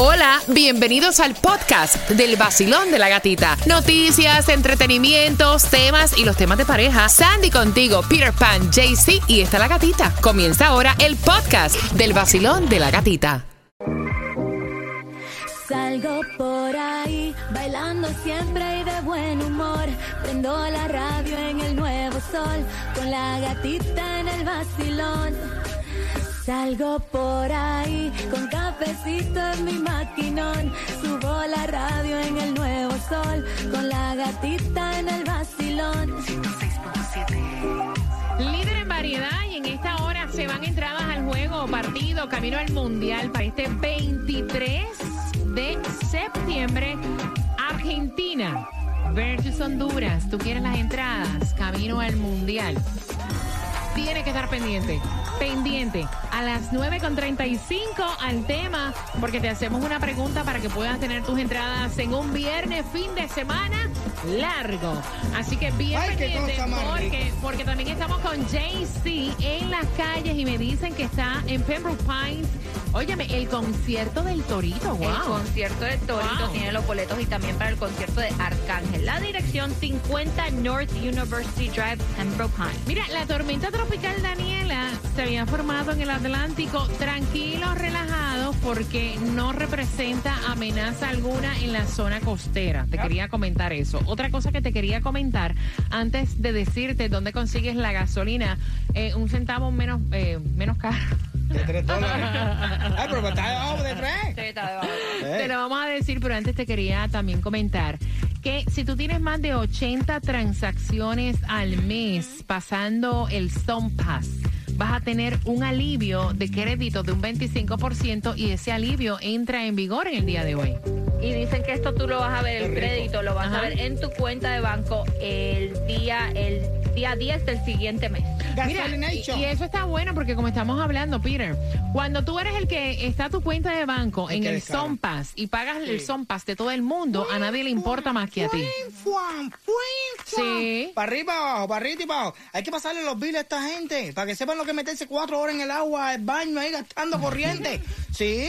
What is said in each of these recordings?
Hola, bienvenidos al podcast del vacilón de la gatita. Noticias, entretenimientos, temas y los temas de pareja. Sandy contigo, Peter Pan, JC y está la gatita. Comienza ahora el podcast del vacilón de la gatita. Salgo por ahí, bailando siempre y de buen humor. Prendo la radio en el nuevo sol, con la gatita en el vacilón. Salgo por ahí, con cafecito en mi maquinón. Subo la radio en el nuevo sol, con la gatita en el vacilón. Líder en variedad y en esta hora se van entradas al juego partido camino al mundial para este 23 de septiembre. Argentina versus Honduras. Tú quieres las entradas camino al mundial. Tiene que estar pendiente. Pendiente a las 9.35 al tema, porque te hacemos una pregunta para que puedas tener tus entradas en un viernes, fin de semana largo. Así que bien Ay, pendiente, porque, porque también estamos con JC en las calles y me dicen que está en Pembroke Pines. Óyeme, el concierto del Torito, wow. El concierto de Torito Wow. tiene los boletos y también para el concierto de Arcángel. La dirección 50 North University Drive, Pembroke Pines. Mira, la tormenta tropical Daniela se había formado en el Atlántico. Tranquilos, relajados, porque no representa amenaza alguna en la zona costera. Te quería comentar eso. Otra cosa que te quería comentar antes de decirte dónde consigues la gasolina, eh, un centavo menos, eh, menos caro. De tres dólares. Ay, pero está debajo de tres. Sí, está debajo. Eh. Te lo vamos a decir, pero antes te quería también comentar que si tú tienes más de 80 transacciones al mes pasando el Stone Pass, vas a tener un alivio de crédito de un 25% y ese alivio entra en vigor en el día de hoy. Y dicen que esto tú lo vas a ver, el crédito lo vas Ajá. a ver en tu cuenta de banco el día, el día 10 del siguiente mes. Mira, y, y eso está bueno porque como estamos hablando, Peter, cuando tú eres el que está tu cuenta de banco en el Pass y pagas el Sí. Stone Pass de todo el mundo, a nadie le importa más que a ti. Sí. Para arriba, para abajo, para arriba y abajo. Hay que pasarle los biles a esta gente para que sepan lo que meterse cuatro horas en el agua, el baño ahí gastando corriente. sí.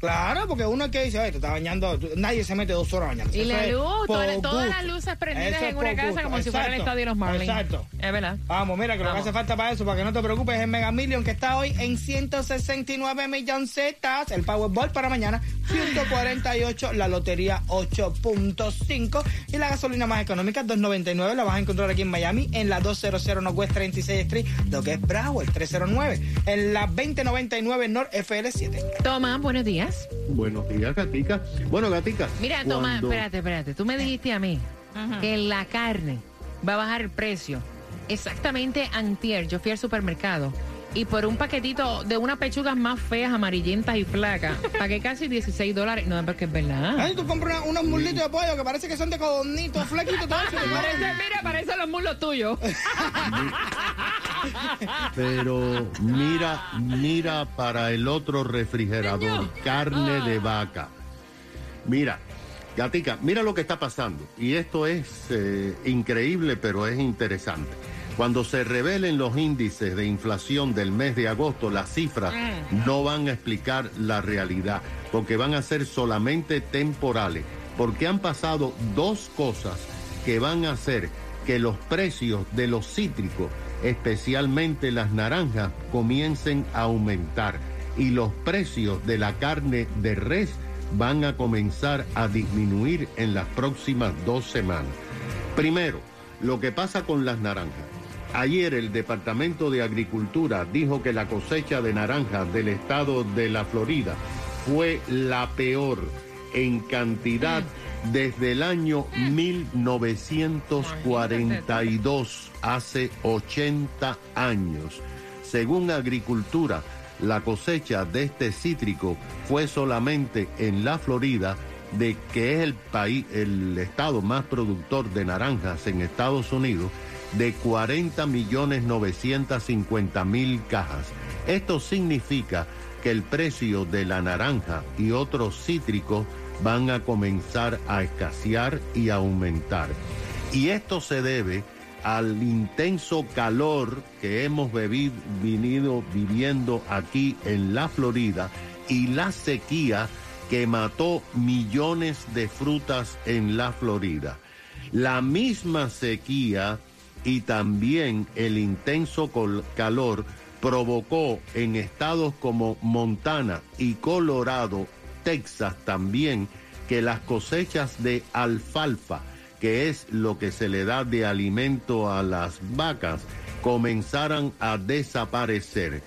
Claro, porque uno que dice, "Ay, te está bañando, nadie se mete dos horas bañando. Y la es luz, todas, las luces prendidas es en una casa como si fuera el estadio de los Marlins. Exacto. Es verdad. Vamos, mira, que lo que hace falta para eso, para que no te preocupes, es el Mega Million que está hoy en 169 milloncitas, el Powerball para mañana, 148, la lotería 8.5 y la gasolina más económica 2.99 la vas a encontrar aquí en Miami en la 200 Northwest 36 Street, lo que es Bravo, el 309, en la 2099 North FL7. Toma, buenos días. Buenos días, Gatica. Bueno, Gatica. Mira, toma, cuando- espérate, espérate. Tú me dijiste a mí que la carne va a bajar el precio. Exactamente antier, yo fui al supermercado y por un paquetito de unas pechugas más feas, amarillentas y flacas, pagué casi 16 dólares. No, porque es verdad. Ay, tú compras unos muslitos de pollo que parece que son de codornitos, flequitos, todo eso. Parece, mira, parecen los muslos tuyos. Pero mira, mira para el otro refrigerador, carne de vaca. Mira, Gatica, mira lo que está pasando. Y esto es eh, increíble, pero es interesante. Cuando se revelen los índices de inflación del mes de agosto, las cifras no van a explicar la realidad, porque van a ser solamente temporales, porque han pasado dos cosas que van a hacer que los precios de los cítricos, especialmente las naranjas, comiencen a aumentar y los precios de la carne de res van a comenzar a disminuir en las próximas dos semanas. Primero, lo que pasa con las naranjas. Ayer el Departamento de Agricultura dijo que la cosecha de naranjas del estado de la Florida fue la peor en cantidad desde el año 1942, hace 80 años. Según Agricultura, la cosecha de este cítrico fue solamente en la Florida, de que es el país, el estado más productor de naranjas en Estados Unidos, de 40 millones 950 mil cajas. Esto significa que el precio de la naranja y otros cítricos van a comenzar a escasear y a aumentar. Y esto se debe al intenso calor que hemos bebi- venido viviendo aquí en la Florida y la sequía que mató millones de frutas en la Florida. La misma sequía y también el intenso calor provocó en estados como Montana y Colorado, Texas también, que las cosechas de alfalfa, que es lo que se le da de alimento a las vacas, comenzaran a desaparecer.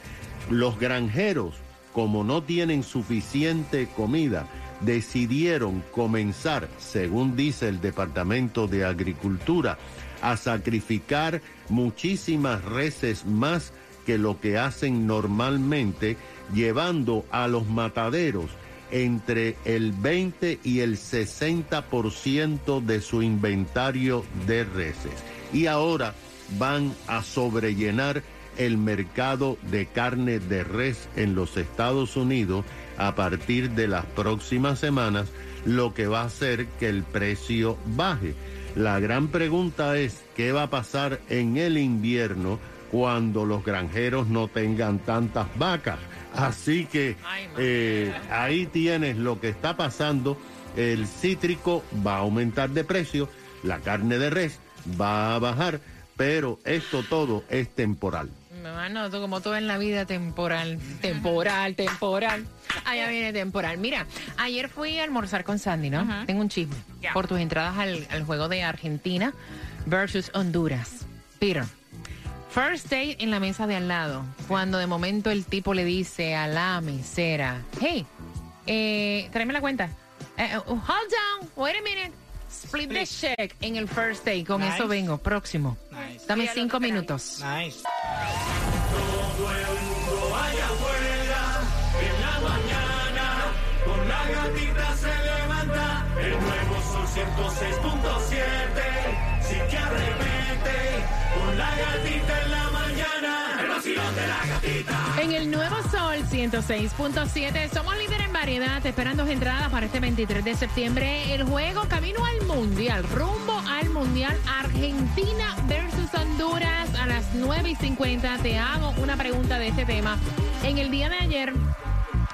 Los granjeros, como no tienen suficiente comida, decidieron comenzar, según dice el Departamento de Agricultura, a sacrificar muchísimas reses más que lo que hacen normalmente, llevando a los mataderos entre el 20 y el 60% de su inventario de reses. Y ahora van a sobrellenar el mercado de carne de res en los Estados Unidos a partir de las próximas semanas, lo que va a hacer que el precio baje. La gran pregunta es, ¿qué va a pasar en el invierno cuando los granjeros no tengan tantas vacas? Así que eh, ahí tienes lo que está pasando. El cítrico va a aumentar de precio, la carne de res va a bajar, pero esto todo es temporal. Hermano, como todo en la vida, temporal, temporal, temporal. Allá viene temporal. Mira, ayer fui a almorzar con Sandy, ¿no? Tengo un chisme. Por tus entradas al, al, juego de Argentina versus Honduras. Peter, first date en la mesa de al lado. Cuando de momento el tipo le dice a la mesera, hey, eh, tráeme la cuenta. Eh, hold down, wait a minute. Split the check en el first date. Con eso vengo. Próximo. Dame cinco minutos. Nice. Todo el mundo allá afuera, en la mañana, con la gatita se levanta, el nuevo sol 106.7, la gatita en la mañana, el vacilón de la gatita. En el nuevo sol 106.7, somos líderes en variedad, esperando entradas para este 23 de septiembre, el juego camino al mundial, rumbo al mundial Argentina versus Honduras a las 9 y 50. Te hago una pregunta de este tema. En el día de ayer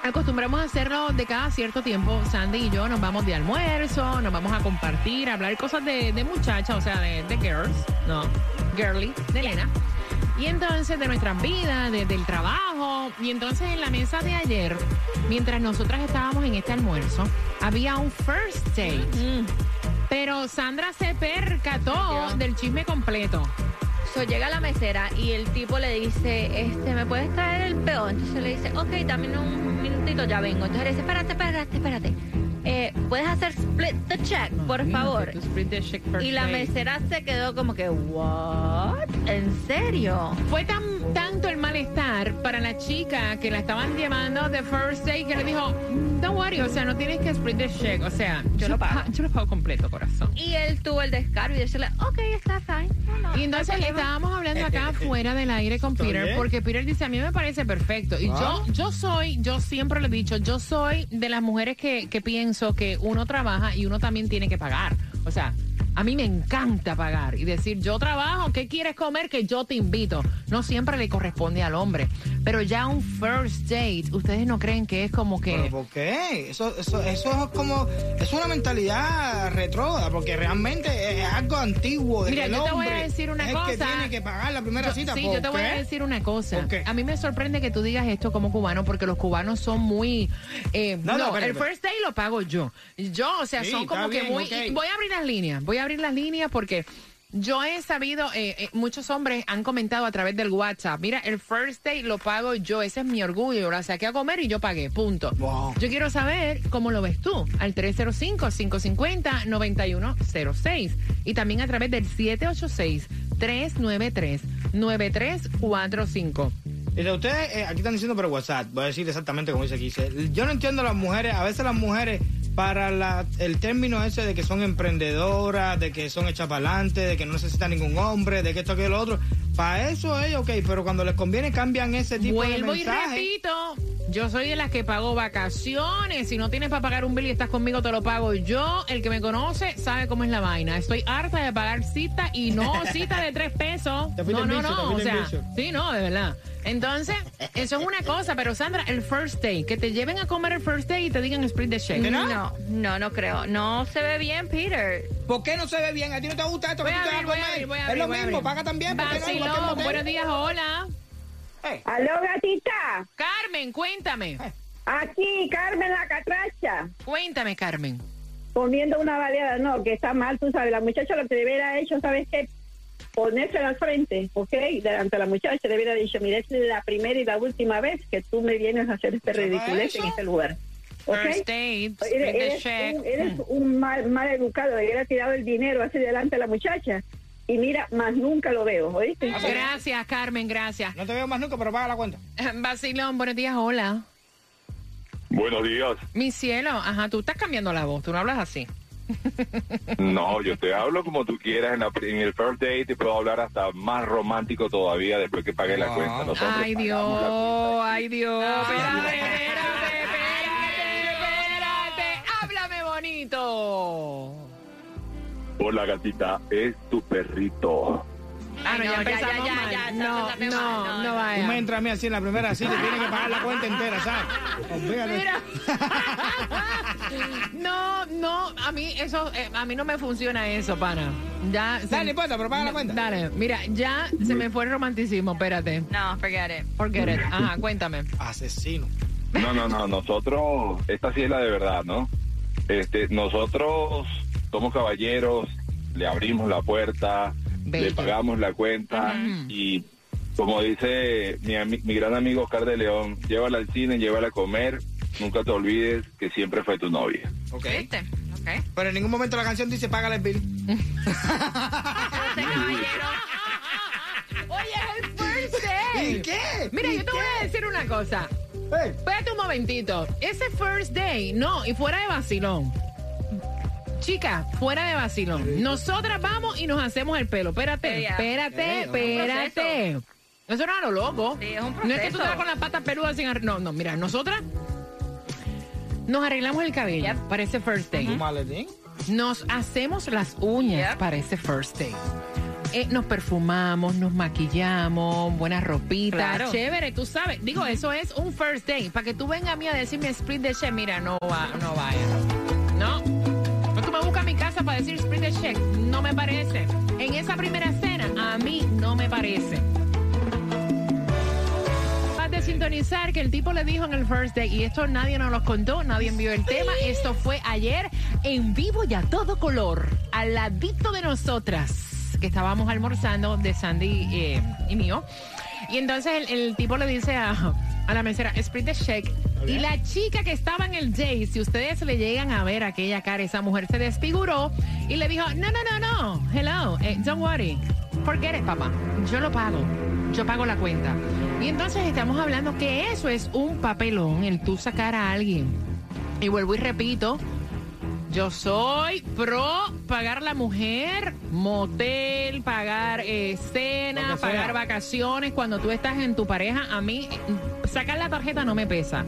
acostumbramos a hacerlo de cada cierto tiempo. Sandy y yo nos vamos de almuerzo, nos vamos a compartir, a hablar cosas de, de muchachas, o sea, de, de girls, no, girly, de Elena. Y entonces de nuestras vidas, de, del trabajo. Y entonces en la mesa de ayer, mientras nosotras estábamos en este almuerzo, había un first date. Pero Sandra se percató del chisme completo. So, llega la mesera y el tipo le dice, este, ¿me puedes traer el peón? Entonces le dice, ok, dame un minutito, ya vengo. Entonces le dice, espérate, espérate, espérate. Eh, ¿Puedes hacer split the check, por favor? Y la mesera se quedó como que, ¿what? ¿En serio? Fue tan tanto el malestar para la chica que la estaban llevando de first day que le dijo, don't worry, o sea, no tienes que split the check, o sea, yo, lo pago. Yo lo pago completo, corazón. Y él tuvo el descaro y decirle, ok, está fine. No, no, Y entonces no hay problema". estábamos hablando acá fuera del aire con Peter, bien. porque Peter dice, a mí me parece perfecto. Y yo, yo soy, yo siempre le he dicho, yo soy de las mujeres que, que pienso que uno trabaja y uno también tiene que pagar. O sea, a mí me encanta pagar y decir, yo trabajo, ¿qué quieres comer? Que yo te invito. No siempre le corresponde al hombre. Pero ya un first date, ¿ustedes no creen que es como que... ¿Pero por qué? Eso, eso, eso es como, es una mentalidad retrógrada, porque realmente es algo antiguo. De Mira, el yo te voy a decir una es cosa. que tiene que pagar la primera Yo- cita. Sí, ¿por yo te voy a decir una cosa. A mí me sorprende que tú digas esto como cubano, porque los cubanos son muy. eh, No, no, el first day lo pago yo. Yo, o sea, Sí, son como que bien, muy. Voy a abrir las líneas, voy a abrir las líneas porque. Yo he sabido, eh, eh, muchos hombres han comentado a través del WhatsApp, mira, el first day lo pago yo, ese es mi orgullo, la saqué a comer y yo pagué, punto. Wow. Yo quiero saber cómo lo ves tú, al 305-550-9106 y también a través del 786-393-9345. Dice, ustedes eh, aquí están diciendo por WhatsApp, voy a decir exactamente como dice aquí. Dice, yo no entiendo a las mujeres, a veces las mujeres, para la, el término ese de que son emprendedoras, de que son hechas para adelante, de que no necesitan ningún hombre, de que esto, que lo otro, para eso es ok, pero cuando les conviene cambian ese tipo Vuelvo de y mensajes. repito, Yo soy de las que pago vacaciones. Si no tienes para pagar un bill y estás conmigo, te lo pago yo. El que me conoce sabe cómo es la vaina. Estoy harta de pagar cita y no cita de tres pesos. Te No, no, no. O sea, sí, no, de verdad. Entonces, eso es una cosa, pero Sandra, el first day, que te lleven a comer el first day y te digan split the shake. no? No, no, no creo. No se ve bien, Peter. ¿Por qué no se ve bien? ¿A ti no te gusta esto? Voy a abrir, voy a comer? abrir, voy a es lo voy a mismo, abrir. paga también. ¿por qué no? Vacilón, motel. buenos días, hola. Hey, Aló, gatita. Carmen, cuéntame. Aquí, Carmen la catracha. Cuéntame, Carmen. Poniendo una baleada. No, que está mal, tú sabes. La muchacha lo que debiera hecho, ¿sabes qué? Ponerse al frente, ¿ok? Delante de la muchacha debiera dicho, mira, esta es la primera y la última vez que tú me vienes a hacer este ¿Eso va ridiculez en este lugar. ¿Ok? First date, Eres, eres un, eres un mal, mal educado, le hubiera tirado el dinero hacia delante a la muchacha. Y mira, más nunca lo veo, ¿oíste? Gracias, Carmen, gracias. no te veo más nunca, pero paga la cuenta. Vacilón, buenos días, hola. Buenos días. Mi cielo, ajá, tú estás cambiando la voz, tú no hablas así. No, yo te hablo como tú quieras. En, la- en el first date te puedo hablar hasta más romántico todavía después que pagué la Wow. cuenta. Nosotros Ay, Dios, cuenta. ay, Dios. Espérate, espérate, espérate, espérate. Háblame bonito. Hola, gatita, es tu perrito. Ah, no, ya empezamos ya, ya, mal. ya, No, no, no no, no. Tú vaya. me entras a mí así en la primera cita y tienes que pagar la cuenta entera, ¿sabes? Olvídate. Mira. No, no, a mí eso, eh, a mí no me funciona eso, pana. Ya. se- Dale, no importa, pero paga la cuenta. Dale, mira, ya se me fue el romanticismo, espérate. No, forget it. Forget it. Ajá, cuéntame. Asesino. No, no, no, nosotros, esta sí es la de verdad, ¿no? Este, nosotros somos caballeros, le abrimos la puerta, Bello. le pagamos la cuenta y como dice mi, mi gran amigo Oscar de León, llévala al cine, llévala a comer, nunca te olvides que siempre fue tu novia. Ok. Pero en ningún momento la canción dice págale el bill. Oye, es el first day. ¿Y qué? Mira, ¿Y yo te voy a qué? decir una cosa. Hey, Espérate un momentito. Ese first day, no, y fuera de vacilón. Chica, fuera de vacilón. Nosotras vamos y nos hacemos el pelo. Espérate, espérate, espérate. Eso no es a lo loco. Sí, es un No es que tú vas con las patas peludas sin arreglar. No, no, mira, nosotras nos arreglamos el cabello Yep. para ese first day. Nos hacemos las uñas Yep. para ese first day. Eh, nos perfumamos, nos maquillamos, buenas ropitas, Claro. chévere, tú sabes. Digo, eso es un first day. Para que tú vengas a mí a decirme split the check, mira, no va, no vaya. Para decir split the check. No me parece. En esa primera cena, a mí no me parece. De sintonizar que el tipo le dijo en el first day, y esto nadie nos lo contó, nadie envió el tema, esto fue ayer en vivo y a todo color, al ladito de nosotras, que estábamos almorzando de Sandy eh, y mío. Y entonces el, el tipo le dice a, a la mesera, split the check. Y la chica que estaba en el date, si ustedes le llegan a ver aquella cara, esa mujer se desfiguró y le dijo, no, no, no, no, hello, eh, don't worry, forget it, papá, yo lo pago, yo pago la cuenta. Y entonces estamos hablando que eso es un papelón, el tú sacar a alguien. Y vuelvo y repito, yo soy pro pagar la mujer, motel, pagar eh, cena, pagar vacaciones. Cuando tú estás en tu pareja, a mí sacar la tarjeta no me pesa.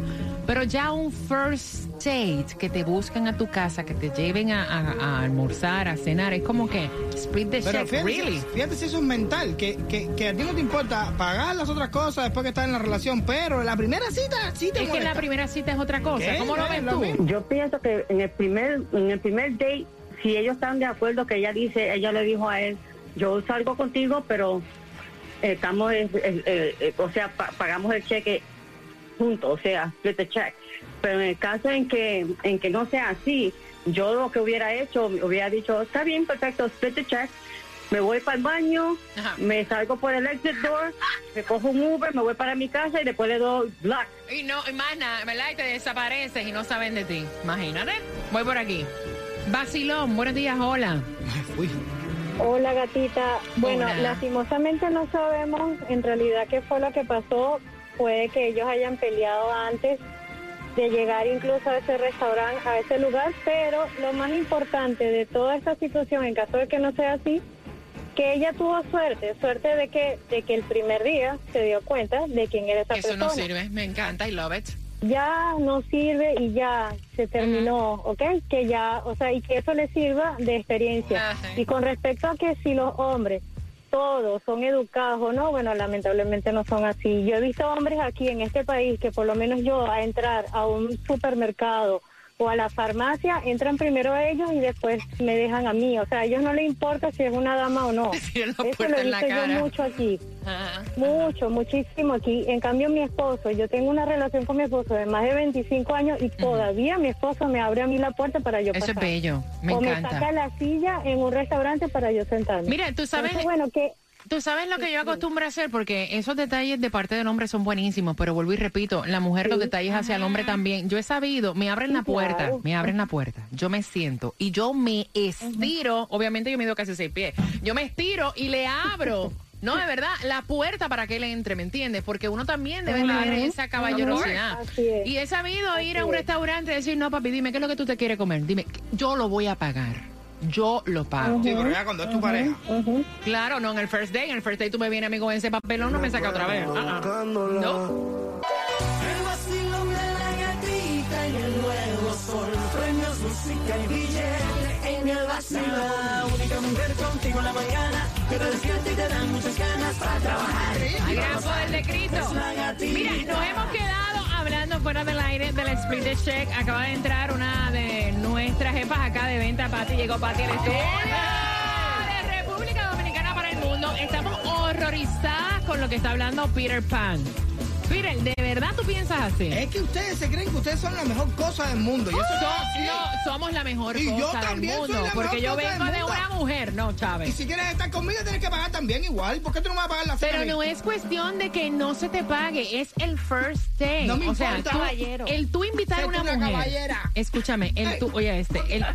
Pero ya un first date que te buscan a tu casa, que te lleven a, a- a almorzar, a cenar, es como que split the Pero check, fíjate, really. fíjate si eso es mental, que, que, que a ti no te importa pagar las otras cosas después que estás en la relación, pero la primera cita sí te Es que la primera cita es otra cosa. ¿Qué? ¿Cómo lo ves tú? mismo. Yo pienso que en el primer en el primer date, si ellos están de acuerdo que ella dice, ella le dijo a él, yo salgo contigo, pero eh, estamos, eh, eh, eh, o sea, pa- pagamos el cheque juntos, o sea, split the check. Pero en el caso en que en que no sea así, yo lo que hubiera hecho, hubiera dicho, está bien, perfecto, split the check. Me voy para el baño, Ajá. me salgo por el exit door, me cojo un Uber, me voy para mi casa y después le doy black. Y no, y más nada, ¿verdad? Y te desapareces y no saben de ti. Imagínate. Voy por aquí. Vacilón, buenos días, hola. Uy, Hola gatita. Bueno, Hola. lastimosamente no sabemos en realidad qué fue lo que pasó. Puede que ellos hayan peleado antes de llegar incluso a ese restaurante, a ese lugar, pero lo más importante de toda esta situación, en caso de que no sea así, que ella tuvo suerte, suerte de que, de que el primer día se dio cuenta de quién era esa Eso persona. no sirve, me encanta, I love it. ya no sirve y ya se terminó, ¿ok? Que ya, o sea, y que eso le sirva de experiencia. Y con respecto a que si los hombres todos son educados o no, bueno, lamentablemente no son así. Yo he visto hombres aquí en este país que por lo menos yo a entrar a un supermercado o a la farmacia, entran primero ellos y después me dejan a mí. O sea, a ellos no les importa si es una dama o no. Eso lo he visto yo mucho aquí. Ajá. Mucho, muchísimo aquí. En cambio, mi esposo, yo tengo una relación con mi esposo de más de 25 años y todavía mi esposo me abre a mí la puerta para yo Eso es pasar. bello, me o me encanta. saca la silla en un restaurante para yo sentarme. Mira, tú sabes- Entonces, bueno, que Tú sabes lo que yo acostumbro a hacer, porque esos detalles de parte del hombre son buenísimos, pero vuelvo y repito, la mujer los detalles hacia el hombre también. Yo he sabido, me abren la puerta, me abren la puerta, yo me siento y yo me estiro, obviamente yo mido casi seis pies, yo me estiro y le abro. No, de verdad, la puerta para que él entre, ¿me entiendes? Porque uno también debe Claro. tener esa caballerosidad. Es. Y he sabido ir a un es. restaurante y decir, no, papi, dime, ¿qué es lo que tú te quieres comer? Dime, yo lo voy a pagar. Yo lo pago. Sí, pero ya cuando es tu pareja. Claro, no en el first day. En el first day tú me vienes a mí con ese papelón, no me saca otra vez. Ah, ah. No. El vacilón de la gatita en el nuevo sol. Premios, música y billete en el vacilón. La única mujer contigo en la mañana que te despierta y te dan muchas ganas para trabajar. Ay, gran poder de Cristo. Mira, nos hemos quedado hablando fuera del aire del split de check. Acaba de entrar una de nuestras jefas acá de venta, Pati. Llegó Pati al estudio. De República Dominicana para el mundo. Estamos horrorizadas con lo que está hablando Peter Pan. Peter, ¿de verdad tú piensas así? Es que ustedes se creen que ustedes son la mejor cosa del mundo. Y eso no So- somos la mejor Y yo cosa del soy mundo. la Porque mejor yo cosa vengo de una mujer, no, Y Chávez. si quieres estar conmigo, tienes que pagar también igual. ¿Por qué tú no me vas a pagar la cena? Pero no es cuestión de que no se te pague, es el first day. No me o sea, importa. tú- Caballero. el tú invitar a una tú una mujer. caballera. Escúchame, el tú, oye este, el,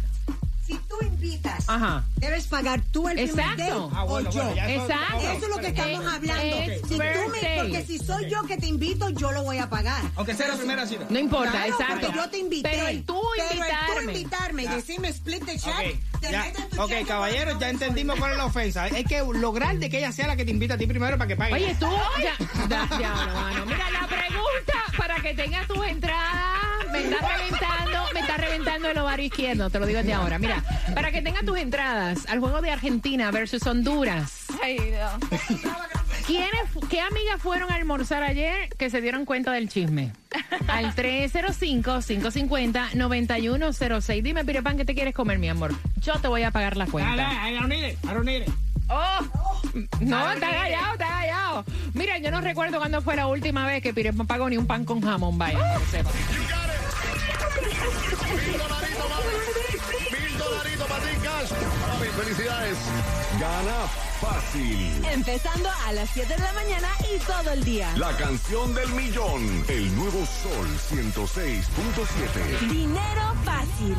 Ajá. debes pagar tú el primer date Ah, bueno, o yo. bueno, ya eso- Exacto. Eso es lo que estamos Eh, hablando. es Si tú first me- date. porque si soy yo que te invito, yo lo voy a pagar. Aunque sea la primera cita. no importa, Claro, exacto. porque yo te invité. Pero el tú Pero el invitarme. tú invitarme y decirme split the check, Ok, te ya, ok, caballeros, ya entendimos cuál es la ofensa. Hay que lograr de que ella sea la que te invita a ti primero para que pague. Oye, tú, ya, ya, ya. Mira, la pregunta para que tengas tus entradas, me está reventando, me está reventando el ovario izquierdo, te lo digo desde ahora. Mira, para que tengas tus entradas al juego de Argentina versus Honduras. Ay, Dios. ¿Quiénes, ¿Qué amigas fueron a almorzar ayer que se dieron cuenta del chisme? Al 305-550-9106. Dime, Pirepan, ¿qué te quieres comer, mi amor? Yo te voy a pagar la cuenta. dale, I don't need it, I don't need it. Oh, no, está callado, está callado. Mira, yo no recuerdo cuándo fue la última vez que Pirepan pagó ni un pan con jamón, vaya, sepa. Mil dolaritos. Mil dolaritos para ti, cash. Felicidades. Gana fácil. Empezando a las 7 de la mañana y todo el día. La canción del millón. El nuevo Sol 106.7. Dinero fácil.